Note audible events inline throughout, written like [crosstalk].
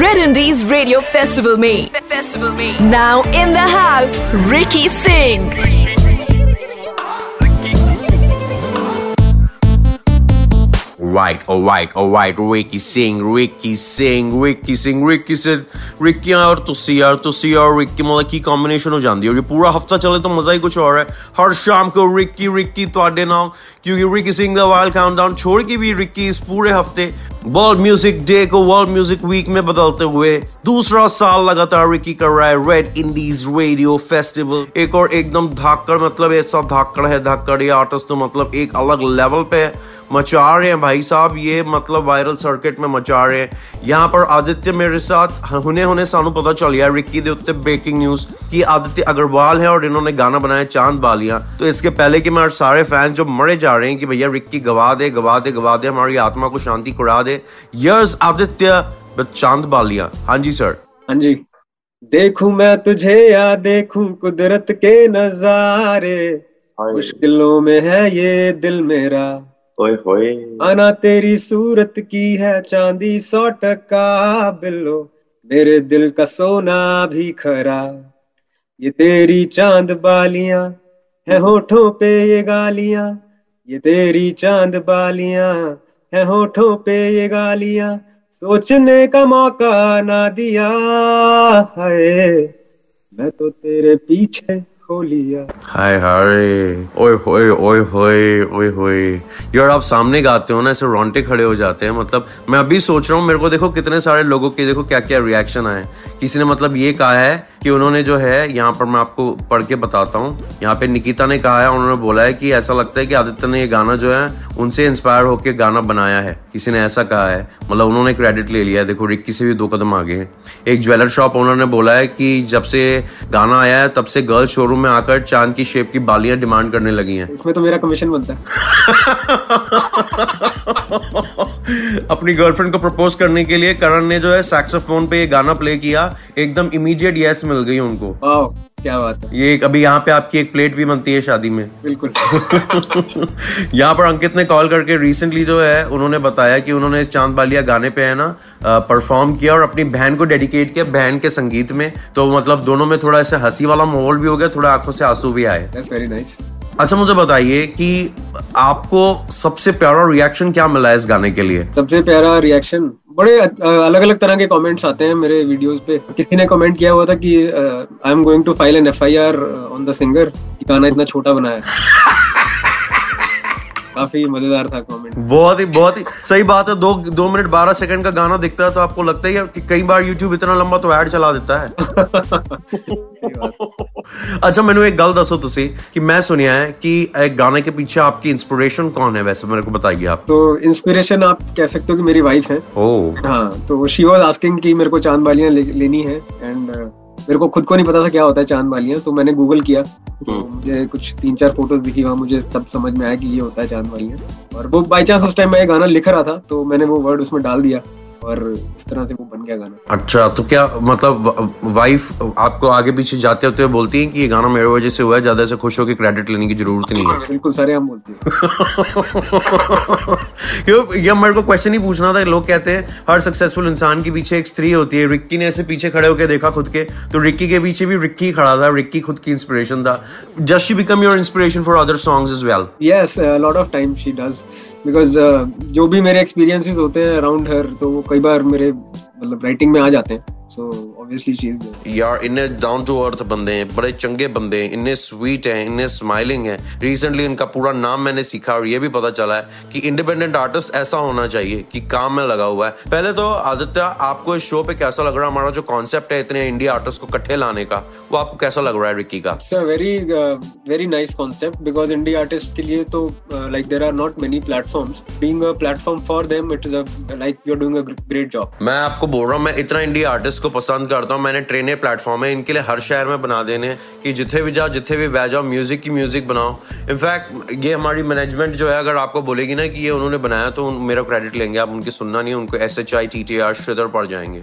Red Indies Radio Festival Me. Festival में Now in the house Ricky Singh Right, alright, alright, Ricky Singh, Ricky Singh, Ricky Singh, Ricky Singh, Ricky और तुसी यार तुसी और Ricky मतलब की combination हो जाती है और ये पूरा हफ्ता चले तो मजा ही कुछ और है हर शाम को रिक्की रिक्की ਤੁਹਾਡੇ नाम क्योंकि Ricky Singh the Wild Countdown छोड़ के भी रिक्की इस पूरे हफ्ते वर्ल्ड म्यूजिक डे को वर्ल्ड म्यूजिक वीक में बदलते हुए दूसरा साल लगातार रिक्की कर रहा है रेड इंडीज रेडियो फेस्टिवल एक और एकदम धाकड़ मतलब ऐसा धाकड़ है धाकड़ ये आर्टिस्ट तो मतलब एक अलग लेवल पे है मचा रहे हैं भाई साहब ये मतलब वायरल सर्किट में मचा रहे हैं। यहाँ पर आदित्य मेरे साथ हुने हुने सानू पता चल गया रिक्की दे उत्ते ब्रेकिंग न्यूज़ कि आदित्य अग्रवाल है और इन्होंने गाना बनाया चाँद बालियाँ। तो इसके पहले कि मेरे सारे फैंस जो मरे जा रहे हैं कि भैया रिक्की गवा दे गवा दे गवा दे हमारी आत्मा को शांति कुरा दे। यस आदित्य चाँद बालियाँ। हाँ जी सर हाँ जी। देखूँ मैं तुझे या देखूँ कुदरत के नजारे। मुश्किलों में है ये दिल मेरा। ओए होए। आना तेरी सूरत की है चांदी सौ टका बिल्लो, मेरे दिल का सोना भी खरा। ये तेरी चाँद बालियाँ है होठों पे ये गालियाँ, ये तेरी चाँद बालियाँ है होठों पे ये गालियाँ, सोचने का मौका ना दिया है। मैं तो तेरे पीछे हाय हाय, ओए होए ओए होए ओए होए। यार, आप सामने गाते हो ना, ऐसे रोंटे खड़े हो जाते हैं मतलब मैं अभी सोच रहा हूँ, मेरे को देखो कितने सारे लोगों के, देखो क्या क्या रिएक्शन आए। किसी ने मतलब ये कहा है कि उन्होंने जो है यहाँ पर मैं आपको पढ़ के बताता हूँ। यहाँ पे निकिता ने कहा है उन्होंने बोला है कि ऐसा लगता है कि आदित्य ने ये गाना जो है उनसे इंस्पायर होकर गाना बनाया है। किसी ने ऐसा कहा है। मतलब उन्होंने क्रेडिट ले लिया है। देखो रिक्की से भी दो कदम आगे हैं। एक ज्वेलर शॉप ओनर ने बोला है कि जब से गाना आया है तब से गर्ल्स शोरूम में आकर चाँद की शेप की बालियाँ डिमांड करने लगी हैं। इसमें तो मेरा कमीशन बनता है। [laughs] अपनी गर्लफ्रेंड को प्रपोज करने के लिए करण ने जो है सैक्सोफोन पे ये गाना प्ले किया एकदम इमीडिएट यस मिल गई उनको। क्या बात है। ये अभी यहाँ पे आपकी एक प्लेट भी बनती है शादी में। बिल्कुल। [laughs] यहाँ पर अंकित ने कॉल करके रिसेंटली जो है उन्होंने बताया कि उन्होंने चाँद बालिया गाने पे है ना परफॉर्म किया और अपनी बहन को डेडिकेट किया बहन के संगीत में। तो मतलब दोनों में थोड़ा ऐसे हँसी वाला माहौल भी हो गया थोड़ा आँखों से आँसू भी आए। वेरी नाइस अच्छा मुझे बताइए कि आपको सबसे प्यारा रिएक्शन क्या मिला है इस गाने के लिए? सबसे प्यारा रिएक्शन बड़े अलग अलग तरह के कमेंट्स आते हैं मेरे वीडियोस पे। किसी ने कमेंट किया हुआ था कि I am going to file an F I R on the singer गाना इतना छोटा बनाया। काफ़ी मज़ेदार था कमेंट बहुत ही बहुत ही सही बात है दो दो मिनट बारह सेकंड का गाना दिखता है तो आपको लगता है कि कई बार यूट्यूब इतना लंबा तो ऐड चला देता है। अच्छा मैंने एक गल दसो तुसी कि मैं सुनिया है कि एक गाने के पीछे आपकी इंस्पिरेशन कौन है वैसे? मेरे को बताइए आप। तो इंस्पिरेशन आप कह सकते हो कि मेरी वाइफ है। ओह हाँ तो शी वाज आस्किंग कि मेरे को चाँद बालियाँ ले, लेनी है एंड मेरे को खुद को नहीं पता था क्या होता है चाँद वालियाँ तो मैंने गूगल किया। तो हम्म। मुझे कुछ तीन चार फ़ोटोज़ दिखी वहाँ मुझे सब समझ में आया कि ये होता है चाँद वालियाँ और वो बाई चांस उस टाइम मैं गाना लिख रहा था तो मैंने वो वर्ड उसमें डाल दिया। और इस तरह से वो बन गया गाना। अच्छा तो क्या मतलब वाइफ आपको आगे पीछे जाते होते हुए बोलती है कि ये गाना मेरे वजह से हुआ है ज़्यादा से खुश होकर क्रेडिट लेने की ज़रूरत नहीं है? बिल्कुल सारे हम बोलते हैं। [laughs] ये मेरे को क्वेश्चन ही पूछना था लोग कहते हैं हर सक्सेसफुल इंसान के पीछे एक स्त्री होती है रिक्की ने ऐसे पीछे खड़े होकर देखा खुद के तो रिक्की के पीछे भी रिक्की खड़ा था रिक्की खुद की इंस्पिरेशन था। Just she become your inspiration for other songs as well yes lot of time she does because uh, जो भी मेरे एक्सपीरियंसेस होते हैं अराउंड हर तो वो कई बार मेरे मतलब राइटिंग में आ जाते हैं। सो ऑब्वियसली यार इन्ने डाउन टू अर्थ बंदे हैं बड़े चंगे बंदे हैं इन्ने स्वीट हैं इन्ने स्माइलिंग हैं। रिसेंटली इनका पूरा नाम मैंने सीखा और ये भी पता चला है कि इंडिपेंडेंट आर्टिस्ट ऐसा होना चाहिए कि काम में लगा हुआ है। पहले तो आदित्य आपको इस शो पे कैसा लग रहा है? हमारा जो कॉन्सेप्ट है इतने इंडिया आर्टिस्ट को इकट्ठे लाने का। वो आपको कैसा लग रहा है रिकी का? Sir very very nice concept because India artist के लिए तो like there are not many platforms being a platform for them it is like you are doing a great job मैं आपको बोल रहा हूँ मैं इतना इंडिया आर्टिस्ट को पसंद करता हूँ मैंने ट्रेने प्लेटफॉर्म है इनके लिए हर शहर में बना देने कि जिथे भी जाओ जिथे भी बह जाओ म्यूज़िक की म्यूज़िक बनाओ। इनफैक्ट ये हमारी मैनेजमेंट जो है अगर आपको बोलेगी ना कि ये उन्होंने बनाया तो मेरा क्रेडिट लेंगे। आप उनके सुनना नहीं उनको S H I T T R Shridhar पढ़ जाएँगे।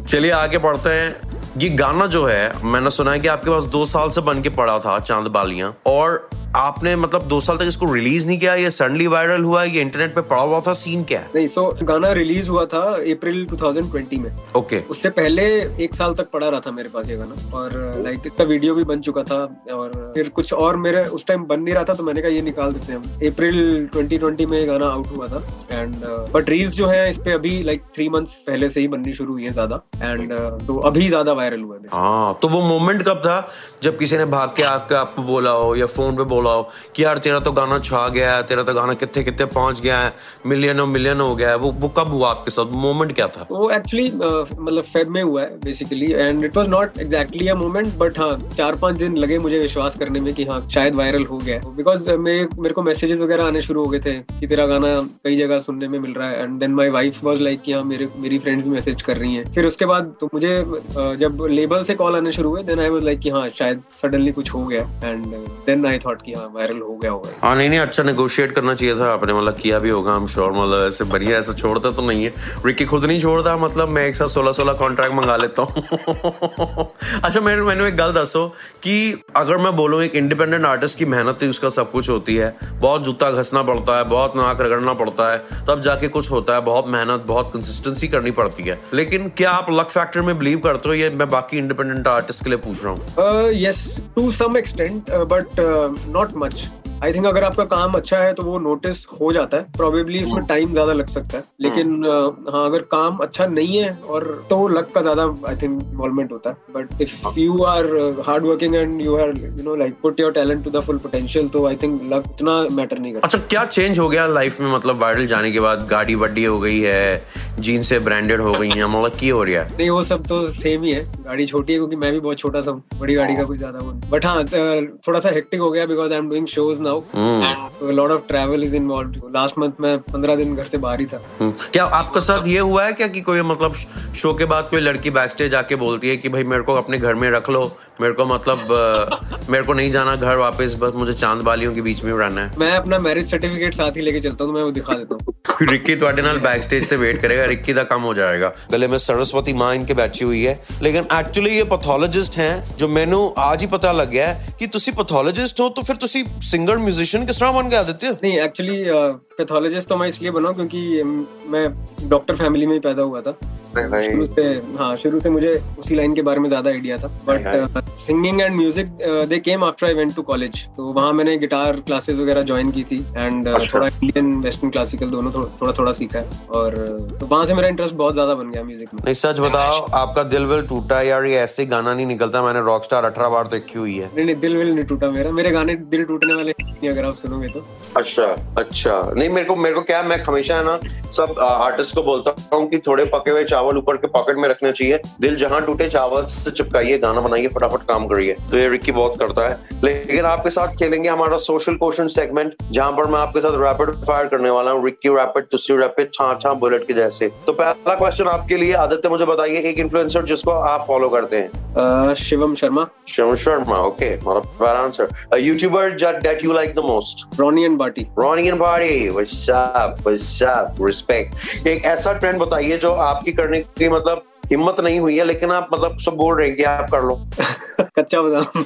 [laughs] चलिए आगे पढ़ते हैं। ये गाना जो है, मैंने सुना है कि आपके पास दो साल से बन के पड़ा था चाँद बालियाँ, और आपने मतलब दो साल तक इसको रिलीज़ नहीं किया ये सडनली वायरल हुआ ये इंटरनेट पे पड़ा हुआ था सीन क्या है? नहीं सो गाना रिलीज़ हुआ था अप्रैल 2020 में। Okay okay. उससे पहले एक साल तक पड़ा रहा था मेरे पास ये गाना। और लाइक इसका वीडियो भी बन चुका था और फिर कुछ और मेरे उस टाइम बन नहीं रहा था तो मैंने कहा ये निकाल देते हैं हम। अप्रैल 2020 में गाना आउट हुआ था। एंड बट रील्स जो है इस पे अभी लाइक थ्री मंथ्स पहले से ही बननी शुरू हुई है ज़्यादा। एंड तो अभी ज़्यादा वायरल हुआ है हाँ तो वो मोमेंट कब था? जब किसी ने भाग के आके आपको बोला हो या फ़ोन पे बोला हो कि यार तेरा तो गाना छा गया है, तेरा तो गाना कितने कितने पहुँच गया है मिलियन और मिलियन हो गया है। वो वो कब हुआ आपके साथ? मोमेंट क्या था? वो एक्चुअली मतलब फेब में हुआ है basically and it was not exactly a moment but हाँ चार पाँच दिन लगे मुझे विश्वास करने में कि हाँ शायद वायरल हो गया बिकॉज़ मेरे को मैसेजेस वगैरह आने शुरू हो गए थे कि तेरा गाना कई जगह सुनने में मिल रहा है। And then my wife was like कि हाँ मेरे मेरी फ्रेंड्स भी मैसेज कर रही हैं। फिर उसके बाद तो मुझे जब लेबल से कॉल आने शुरू हुए देन आई वाज लाइक कि हाँ शायद सडनली कुछ हो गया। एंड देन आई थॉट कि हाँ वायरल हो गया होगा। हाँ नहीं नहीं अच्छा नेगोशिएट करना चाहिए था। आपने मतलब किया भी होगा हम श्योर मतलब ऐसे बढ़िया ऐसा छोड़ता तो नहीं है। रिकी खुद नहीं छोड़ता मतलब मैं एक साथ सोलह सोलह कॉन्ट्रैक्ट मंगा लेता हूँ। [laughs] अच्छा मेरे मैंने एक गल दसो कि अगर मैं बोलूँ एक इंडिपेंडेंट आर्टिस्ट की मेहनत ही उसका सब कुछ होती है। बहुत जूता घसना पड़ता है बहुत नाक रगड़ना पड़ता है तब जाके कुछ होता है। बहुत मेहनत बहुत कंसिस्टेंसी करनी पड़ती है। लेकिन क्या आप लक फैक्टर में बिलीव करते हो ये मैं बाकी इंडिपेंडेंट आर्टिस्ट के लिए पूछ रहा हूँ? Yes to some extent but not much I think अगर आपका काम अच्छा है तो वो नोटिस हो जाता है. प्रोबेबली इसमें टाइम ज़्यादा लग सकता है. लेकिन uh, हाँ अगर काम अच्छा नहीं है और तो लक का ज़्यादा आई थिंक इन्वॉल्वमेंट होता है. But if you are hard working and you are you know like put your talent to the full potential तो आई थिंक लक उतना मैटर नहीं करता. अच्छा क्या चेंज हो गया लाइफ में? मतलब वायरल जाने के बाद गाड़ी बड्डी हो गई है जीन से ब्रांडेड हो गई है [laughs] मतलब की हो रहा है? नहीं वो सब तो सेम ही है. गाड़ी छोटी है क्योंकि मैं भी बहुत छोटा सा हूँ. बड़ी गाड़ी का कुछ ज़्यादा बट हाँ थोड़ा सा हेक्टिक हो गया because I am doing shows now and lot of travel is involve last month में पंद्रह दिन घर से बाहर ही था। hmm. क्या आपके साथ ये हुआ है क्या कि कोई मतलब शो के बाद कोई लड़की बैक स्टेज आके बोलती है कि भाई मेरे को अपने घर में रख लो मेरे को मतलब [laughs] मेरे को नहीं जाना घर वापस बस मुझे चाँद बालियों के बीच में उड़ाना है। मैं अपना मैरिज सर्टिफिकेट साथ ही लेके चलता हूँ मैं वो दिखा देता हूँ। रिक्की ਤੁਹਾਡੇ ਨਾਲ बैक स्टेज से वेट करेगा रिक्की का काम हो जाएगा गले में सरस्वती माँ इनके बैठी हुई है लेकिन एक्चुअली ये पैथोलॉजिस्ट हैं जो मैनू आज ही पता लग गया है कि तुसी पैथोलॉजिस्ट हो तो फिर तुसी सिंगर म्यूजिशियन किस तरह बन के आदित्य नहीं एक्चुअली पैथोलॉजिस्ट तो मैं इसलिए बना क्योंकि मैं डॉक्टर फैमिली में ही पैदा हुआ था शुरू से हाँ शुरू से मुझे उसी लाइन के बारे में ज़्यादा आइडिया था। But singing and music they came after I went to college तो वहाँ मैंने गिटार क्लासेस वगैरह ज्वाइन की थी एंड uh, अच्छा। थोड़ा इंडियन वेस्टर्न क्लासिकल दोनों थोड़ा थोड़ा सीखा है। और तो वहाँ से मेरा इंटरेस्ट बहुत ज़्यादा बन गया म्यूज़िक में। नहीं सच बताओ आपका दिल विल टूटा यार ये ऐसे गाना नहीं निकलता मैंने रॉक स्टार अठारह बार देखी हुई है। नहीं नहीं दिल विल नहीं टूटा मेरा। मेरे गाने दिल टूटने वाले अगर आप सुनोगे तो। अच्छा अच्छा। नहीं मेरे को मेरे को क्या मैं हमेशा है ना सब आर्टिस्ट को बोलता हूँ कि थोड़े पके हुए चावल ऊपर के पॉकेट में रखना चाहिए। दिल जहाँ टूटे चावल से चिपकाइए गाना बनाइए फटाफट काम करिए। तो ये रिक्की बहुत करता है। लेकिन आपके साथ खेलेंगे हमारा सोशल क्वेश्चन सेगमेंट जहाँ पर मैं आपके साथ रैपिड फायर करने वाला हूँ रिक्की रैपिड तुसी रैपिड छा छा बुलेट के जैसे। तो पहला क्वेश्चन आपके लिए आदित्य मुझे बताइए एक इन्फ्लुएंसर जिसको आप फॉलो करते हैं। Shivam Sharma. Shivam Sharma okay answer YouTuber that you like the most रोनियन party what's up what's up respect एक ऐसा ट्रेंड बताइए जो आपकी करने की मतलब हिम्मत नहीं हुई है लेकिन आप मतलब सब बोल रहे हैं कि आप कर लो। [laughs] कच्चा बादाम।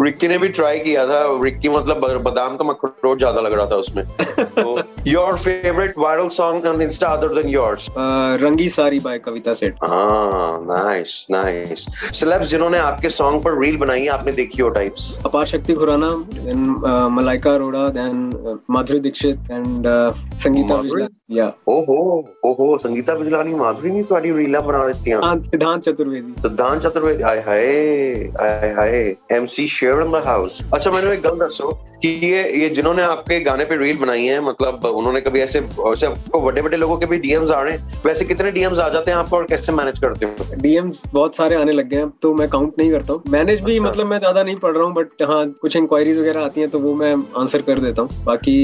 [laughs] रिक्की ने भी ट्राई किया था रिक्की मतलब बादाम का मखरोट ज़्यादा लग रहा था उसमें। [laughs] तो your favorite viral song on Insta other than yours? Uh, Rangi Sari by Kavita Seth. Ah, nice, nice. Celebs jinhone aapke song par reel banayi है आपने देखी हो types? Apar Shakti Khurana, then uh, Malaika Arora, then uh, Madhuri dikshit and uh, Sangeeta Vijlani. Yeah. Oh ho, oh ho, Sangeeta Vijlani, Madhuri ni twadi Reela बना देती हैं। हाँ, सिद्धांत चतुर्वेदी। सिद्धांत चतुर्वेदी, आय हाय, आय हाय, MC Sheer in the house. acha mainu ek gal dasso ki ye ye jinhone aapke gaane pe reel banayi hai matlab उन्होंने कभी ऐसे आपको बड़े बड़े लोगों के भी डीएम्स आ रहे हैं। वैसे कितने डीएम्स आ जाते हैं आपको और कैसे मैनेज करते हो? डीएम्स बहुत सारे आने लग गए हैं तो मैं काउंट नहीं करता हूँ। मैनेज भी अच्छा। मतलब मैं ज़्यादा नहीं पढ़ रहा हूँ बट हाँ कुछ इंक्वायरीज वगैरह आती है तो वो मैं आंसर कर देता हूँ। बाकी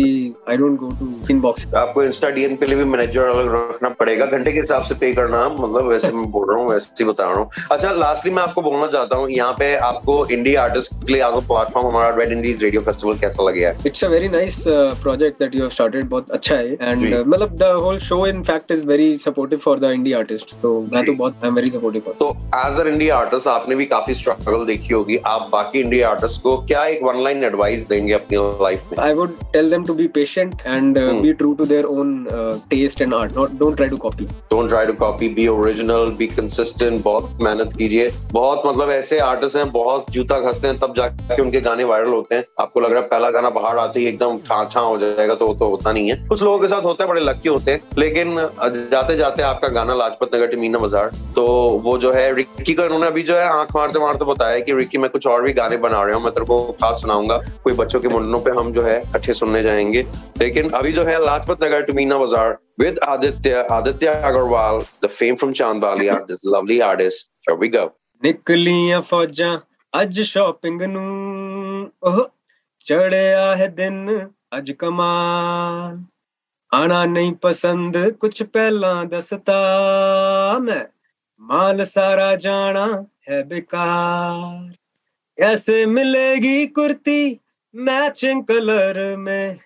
I don't go to inbox आपको इंस्टा डीएम के लिए भी मैनेजर अलग रखना पड़ेगा घंटे के हिसाब से पे करना मतलब वैसे मैं बोल रहा हूँ वैसे ही बता रहा हूँ। अच्छा लास्टली मैं आपको बोलना चाहता हूँ यहाँ पे आपको India artist basically as a platform हमारा रेड इंडीज रेडियो फेस्टिवल कैसा लगे it's a very nice project that you have started बहुत अच्छा है। एंड मतलब the whole show in fact is very supportive for the indie artist तो मैं तो बहुत आई एम वेरी सपोर्टिव तो एज अ इंडिया आर्टिस्ट आपने भी काफ़ी स्ट्रगल देखी होगी। आप बाकी इंडिया आर्टिस्ट को क्या एक वन लाइन एडवाइस देंगे अपनी लाइफ में? Them to be patient and uh, Hmm. be true to their own uh, taste and art. Not don't try to copy. Don't try to copy be original be consistent बहुत मेहनत कीजिए। बहुत मतलब ऐसे artist हैं बहुत जूता घसते हैं तब जाके उनके गाने वायरल होते हैं। आपको लग रहा है पहला गाना बाहर आते ही एकदम छा छा हो जाएगा तो वो तो होता नहीं है। कुछ लोगों के साथ होता है बड़े लक्की होते हैं लेकिन जाते जाते आपका गाना लाजपत नगर टीमीना बाजार तो वो जो है रिक्की को इन्होंने अभी जो है आंख मारते मारते बताया कि रिक्की मैं कुछ और भी गाने बना रहा हूँ मैं तेरे को खास सुनाऊंगा कोई बच्चों के मुंडनों पे हम जो है अच्छे सुनने जाएंगे लेकिन अभी जो है लाजपत नगर टूमीना बाजार with Aditya Aditya Agarwal, the fame from Chandbalia, [laughs] this lovely artist. Here we go. ਨਿਕਲੀਆਂ ਫੌਜਾਂ ਅੱਜ ਸ਼ਾਪਿੰਗ ਨੂੰ ਉਹ ਚੜਿਆ ਹੈ ਦਿਨ ਅੱਜ ਕਮਾਲ ਆਣਾ ਨਹੀਂ ਪਸੰਦ ਕੁਛ ਪਹਿਲਾਂ ਦੱਸਤਾ ਮੈਂ ਮਾਲ ਸਾਰਾ ਜਾਣਾ ਹੈ बेकार कैसे मिलेगी कुर्ती मैचिंग कलर में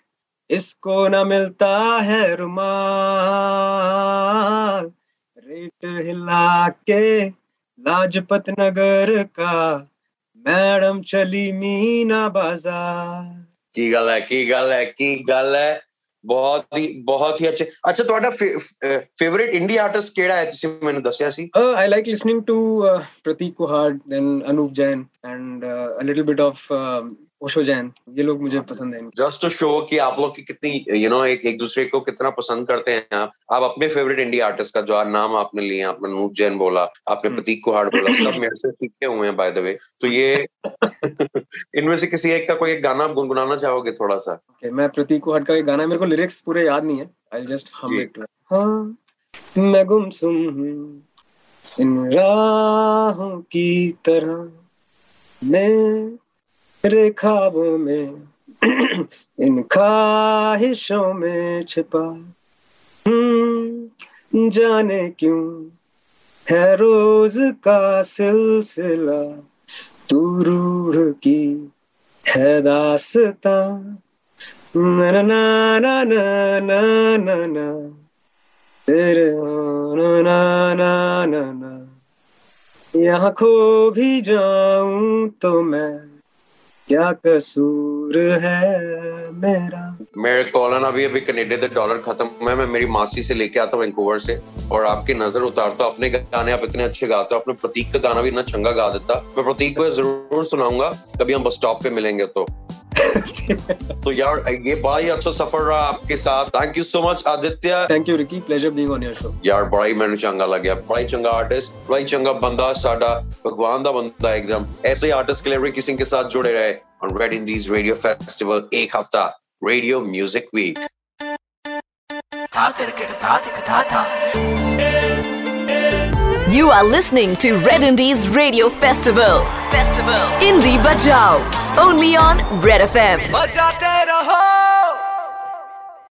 इसको ना मिलता है रुमाल रेट हिला के लाजपत नगर का मैडम चली मीना बाजार ਕੀ ਗੱਲ ਹੈ ਕੀ ਗੱਲ ਹੈ ਕੀ ਗੱਲ ਹੈ ਬਹੁਤ ਹੀ ਬਹੁਤ ਹੀ ਅੱਛੇ ਅੱਛਾ ਤੁਹਾਡਾ ਫੇਵਰਿਟ ਇੰਡੀ ਆਰਟਿਸਟ ਕਿਹੜਾ ਹੈ ਤੁਸੀਂ ਮੈਨੂੰ ਦੱਸਿਆ ਸੀ I like listening to Prateek Kuhar then Anoop Jain and a little bit of Osho Jain. ये लोग मुझे पसंद है। जस्ट टू शो कि आप लोग की कितनी यू नो एक एक दूसरे को कितना पसंद करते हैं आप। आप अपने फेवरेट इंडिया आर्टिस्ट का जो नाम आपने लिया आपने नूप जैन बोला आपने हम्म। प्रतीक कुहाड़ बोला सब मेरे से सीखे हुए हैं बाय द वे तो ये [laughs] इनमें से किसी एक का कोई एक गाना आप गुनगुनाना चाहोगे थोड़ा सा okay, मैं प्रतीक कुहाद का एक गाना मेरे को लिरिक्स पूरे याद नहीं है। आई जस्ट हम इट हाँ मैं गुमसुम हूँ इन राहों की तरह मेरे ख्वाबों में इन ख्वाहिशों में छिपा हम्म, जाने क्यों है रोज का सिलसिला तू रूह की है दास्तां ना ना ना ना ना ना ना तेरे ना ना ना ना ना यहाँ खो भी जाऊँ तो मैं क्या कसूर है मेरा? मेरे कॉलन अभी अभी कनेडा से डॉलर खत्म हुआ है। मैं मेरी मासी से लेके आता हूँ वैंकूवर से। और आपकी नज़र उतारता हूँ। अपने गाने आप इतने अच्छे गाते हो। अपने प्रतीक का गाना भी इतना चंगा गा देता। मैं प्रतीक को ज़रूर सुनाऊँगा। कभी हम बस स्टॉप पे मिलेंगे तो। तो यार ये बड़ा ही अच्छा सफर रहा आपके साथ thank you so much Aditya thank you Ricky pleasure being on your show यार बड़ा ही ਮੈਨੂੰ ਚੰਗਾ ਲੱਗਿਆ ਬੜਾ ਹੀ ਚੰਗਾ ਆਰਟਿਸਟ ਬੜਾ ਹੀ ਚੰਗਾ ਬੰਦਾ ਸਾਡਾ ਭਗਵਾਨ ਦਾ ਬੰਦਾ ਹੈ एकदम ऐसे आर्टिस्ट के लिए रिकी सिंह के साथ जुड़े रहे on Red Indies Radio Festival एक हफ्ता Radio Music Week You are listening to Red Indies Radio Festival. Festival. Indie Bajao. Only on Red FM. Bajate raho.